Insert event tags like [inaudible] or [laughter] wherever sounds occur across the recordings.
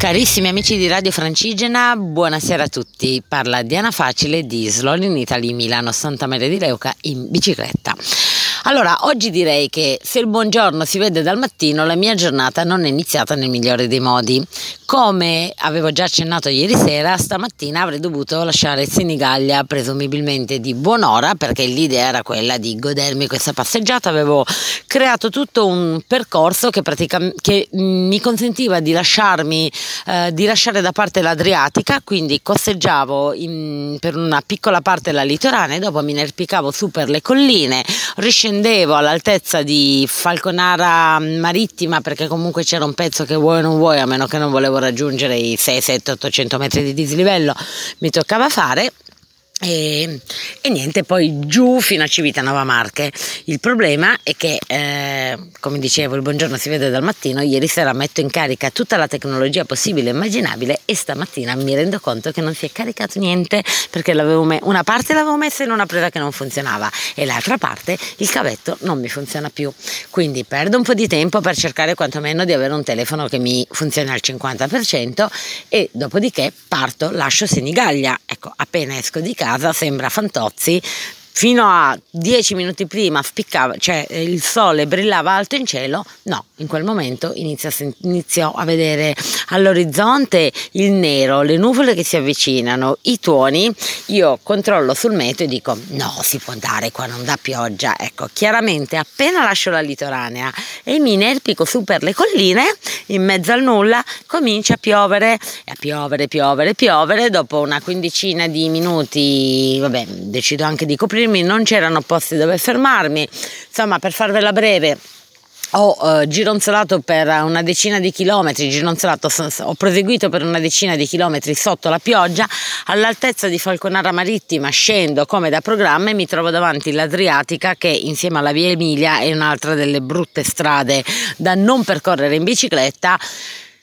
Carissimi amici di Radio Francigena, buonasera a tutti. Parla Diana Facile di Slol in Italy Milano Santa Maria di Leuca in bicicletta. Allora, oggi direi che se il buongiorno si vede dal mattino, la mia giornata non è iniziata nel migliore dei modi. Come avevo già accennato ieri sera, stamattina avrei dovuto lasciare Senigallia presumibilmente di buon'ora perché l'idea era quella di godermi questa passeggiata. Avevo creato tutto un percorso che, che mi consentiva di lasciarmi, eh, di lasciare da parte l'Adriatica, quindi costeggiavo in, per una piccola parte la litorane, dopo mi inerpicavo su per le colline, riscendevo scendevo all'altezza di Falconara Marittima perché comunque c'era un pezzo che vuoi o non vuoi, a meno che non volevo raggiungere i 6, 7, 800 metri di dislivello, mi toccava fare e, e, niente, poi giù fino a Civitanova Marche. Il problema è che, eh, come dicevo, il buongiorno si vede dal mattino. Ieri sera metto in carica tutta la tecnologia possibile e immaginabile e stamattina mi rendo conto che non si è caricato niente perché me- una parte l'avevo messa in una presa che non funzionava e l'altra parte il cavetto non mi funziona più. Quindi perdo un po' di tempo per cercare quantomeno di avere un telefono che mi funzioni al 50% e dopodiché parto, lascio Senigallia. Ecco, appena esco di casa casa sembra Fantozzi fino a dieci minuti prima spiccava, cioè il sole brillava alto in cielo, no, in quel momento inizia, iniziò a vedere all'orizzonte il nero, le nuvole che si avvicinano, i tuoni, io controllo sul meteo e dico no, si può andare qua, non dà pioggia, ecco, chiaramente appena lascio la litoranea e mi inerpico su per le colline, in mezzo al nulla, comincia a piovere, a piovere, piovere, piovere, dopo una quindicina di minuti, vabbè, decido anche di coprirmi, non c'erano posti dove fermarmi, insomma per farvela breve ho uh, gironzolato per una decina di chilometri, gironzolato, ho proseguito per una decina di chilometri sotto la pioggia, all'altezza di Falconara Marittima scendo come da programma e mi trovo davanti l'Adriatica che insieme alla Via Emilia è un'altra delle brutte strade da non percorrere in bicicletta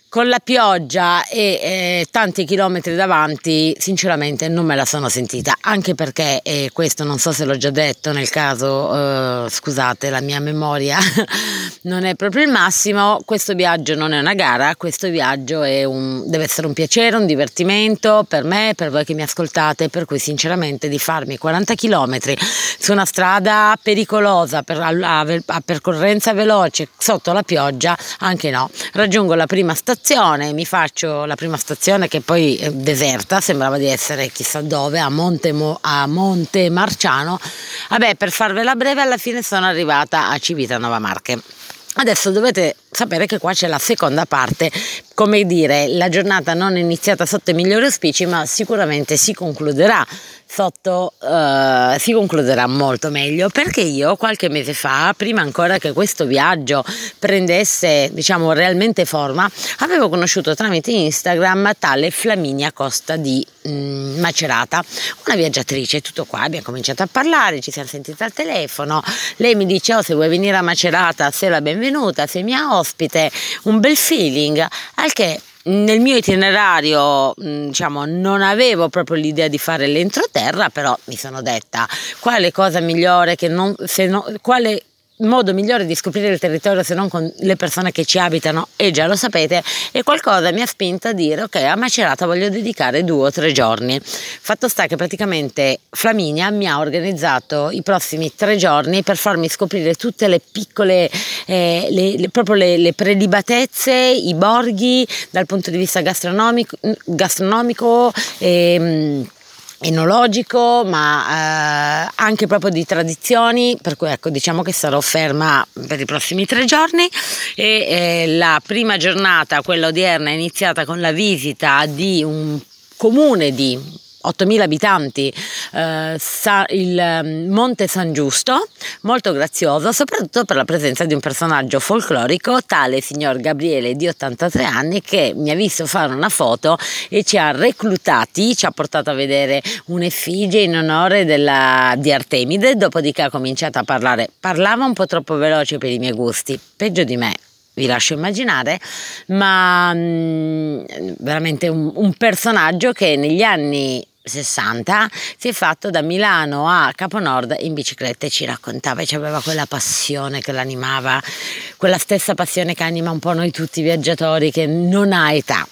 con la pioggia e eh, tanti chilometri davanti, sinceramente non me la sono sentita, anche perché, e questo non so se l'ho già detto nel caso, eh, scusate, la mia memoria [laughs] non è proprio il massimo, questo viaggio non è una gara, questo viaggio un, deve essere un piacere, un divertimento per me, per voi che mi ascoltate, per cui sinceramente di farmi 40 chilometri su una strada pericolosa, per, a, a percorrenza veloce, sotto la pioggia, anche no, raggiungo la prima stazione stazione, mi faccio la prima stazione che poi è deserta, sembrava di essere chissà dove, a Monte, a Monte Marciano. Vabbè, per farvela breve, alla fine sono arrivata a Civitanova Marche. Adesso dovete sapere che qua c'è la seconda parte, come dire, la giornata non è iniziata sotto i migliori auspici, ma sicuramente si concluderà sotto uh, si concluderà molto meglio perché io qualche mese fa, prima ancora che questo viaggio prendesse diciamo realmente forma, avevo conosciuto tramite Instagram tale Flaminia Costa di mm, Macerata, una viaggiatrice, tutto qua, abbiamo cominciato a parlare, ci siamo sentiti al telefono, lei mi dice oh se vuoi venire a Macerata sei la benvenuta, sei mia ospite, un bel feeling, al che nel mio itinerario mm, diciamo, non avevo proprio l'idea di fare l'entroterra, però mi sono detta quale cosa migliore che non, se no, quale modo migliore di scoprire il territorio se non con le persone che ci abitano e già lo sapete e qualcosa mi ha spinto a dire ok a Macerata voglio dedicare due o tre giorni fatto sta che praticamente Flaminia mi ha organizzato i prossimi tre giorni per farmi scoprire tutte le piccole eh, le, le, proprio le, le prelibatezze i borghi dal punto di vista gastronomico, gastronomico e, enologico ma eh, anche proprio di tradizioni per cui ecco diciamo che sarò ferma per i prossimi tre giorni. E eh, la prima giornata quella odierna è iniziata con la visita di un comune di 8.000 abitanti, eh, sa, il ehm, Monte San Giusto, molto grazioso, soprattutto per la presenza di un personaggio folclorico, tale signor Gabriele di 83 anni, che mi ha visto fare una foto e ci ha reclutati, ci ha portato a vedere un'effigie in onore della, di Artemide, dopodiché ha cominciato a parlare, parlava un po' troppo veloce per i miei gusti, peggio di me, vi lascio immaginare, ma mh, mm, veramente un, un, personaggio che negli anni 60 si è fatto da Milano a Caponord in bicicletta e ci raccontava e aveva quella passione che l'animava, quella stessa passione che anima un po' noi tutti i viaggiatori che non ha età.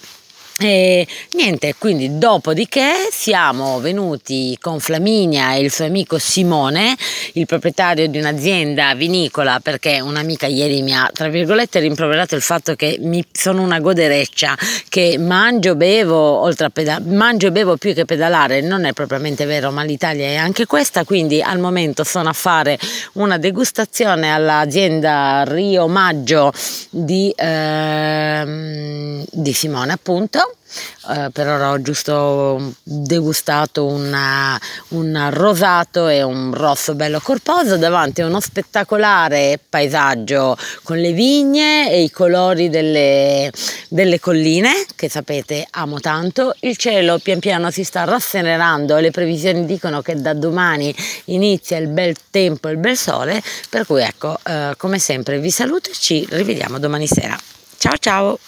E niente, quindi dopodiché siamo venuti con Flaminia e il suo amico Simone, il proprietario di un'azienda vinicola, perché un'amica ieri mi ha, tra virgolette, rimproverato il fatto che mi sono una godereccia, che mangio, bevo, oltre a pedalare, mangio e bevo più che pedalare, non è propriamente vero, ma l'Italia è anche questa, quindi al momento sono a fare una degustazione all'azienda Rio Maggio di, ehm, di Simone appunto Uh, per ora ho giusto degustato una, un rosato e un rosso bello corposo. Davanti a uno spettacolare paesaggio con le vigne e i colori delle, delle colline che sapete amo tanto. Il cielo pian piano si sta rasserenando le previsioni dicono che da domani inizia il bel tempo il bel sole. Per cui ecco uh, come sempre vi saluto e ci rivediamo domani sera. Ciao ciao